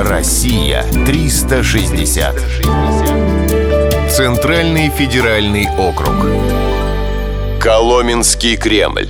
Россия 360. Центральный федеральный округ. Коломенский Кремль.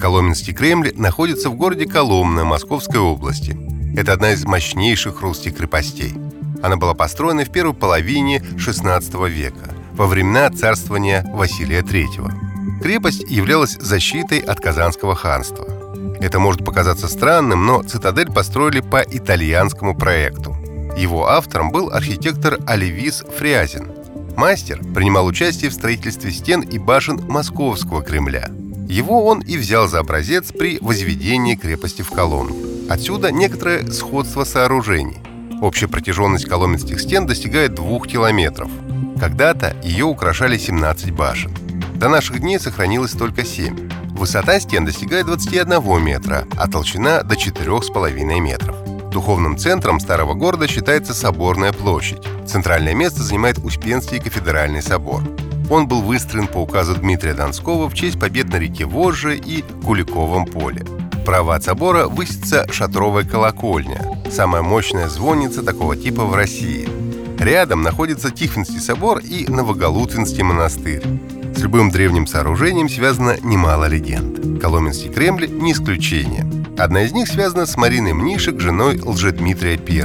Коломенский Кремль находится в городе Коломна Московской области. Это одна из мощнейших русских крепостей. Она была построена в первой половине XVI века, во времена царствования Василия III. Крепость являлась защитой от Казанского ханства. Это может показаться странным, но цитадель построили по итальянскому проекту. Его автором был архитектор Оливис Фрязин. Мастер принимал участие в строительстве стен и башен Московского Кремля. Его он и взял за образец при возведении крепости в Коломне. Отсюда некоторое сходство сооружений. Общая протяженность коломенских стен достигает двух километров. Когда-то ее украшали 17 башен. До наших дней сохранилось только 7. Высота стен достигает 21 метра, а толщина до 4,5 метров. Духовным центром старого города считается Соборная площадь. Центральное место занимает Успенский кафедральный собор. Он был выстроен по указу Дмитрия Донского в честь побед на реке Вожжи и Куликовом поле. Справа от собора высится шатровая колокольня, самая мощная звонница такого типа в России. Рядом находится Тихвинский собор и Новоголутвинский монастырь. С любым древним сооружением связано немало легенд. Коломенский Кремль не исключение. Одна из них связана с Мариной Мнишек, женой Лжедмитрия I.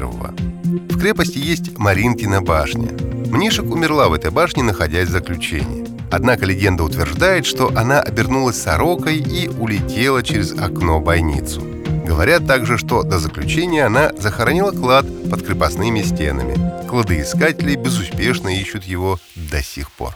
В крепости есть Маринкина башня. Мнишек умерла в этой башне, находясь в заключении. Однако легенда утверждает, что она обернулась сорокой и улетела через окно бойницу. Говорят также, что до заключения она захоронила клад под крепостными стенами. Кладоискатели безуспешно ищут его до сих пор.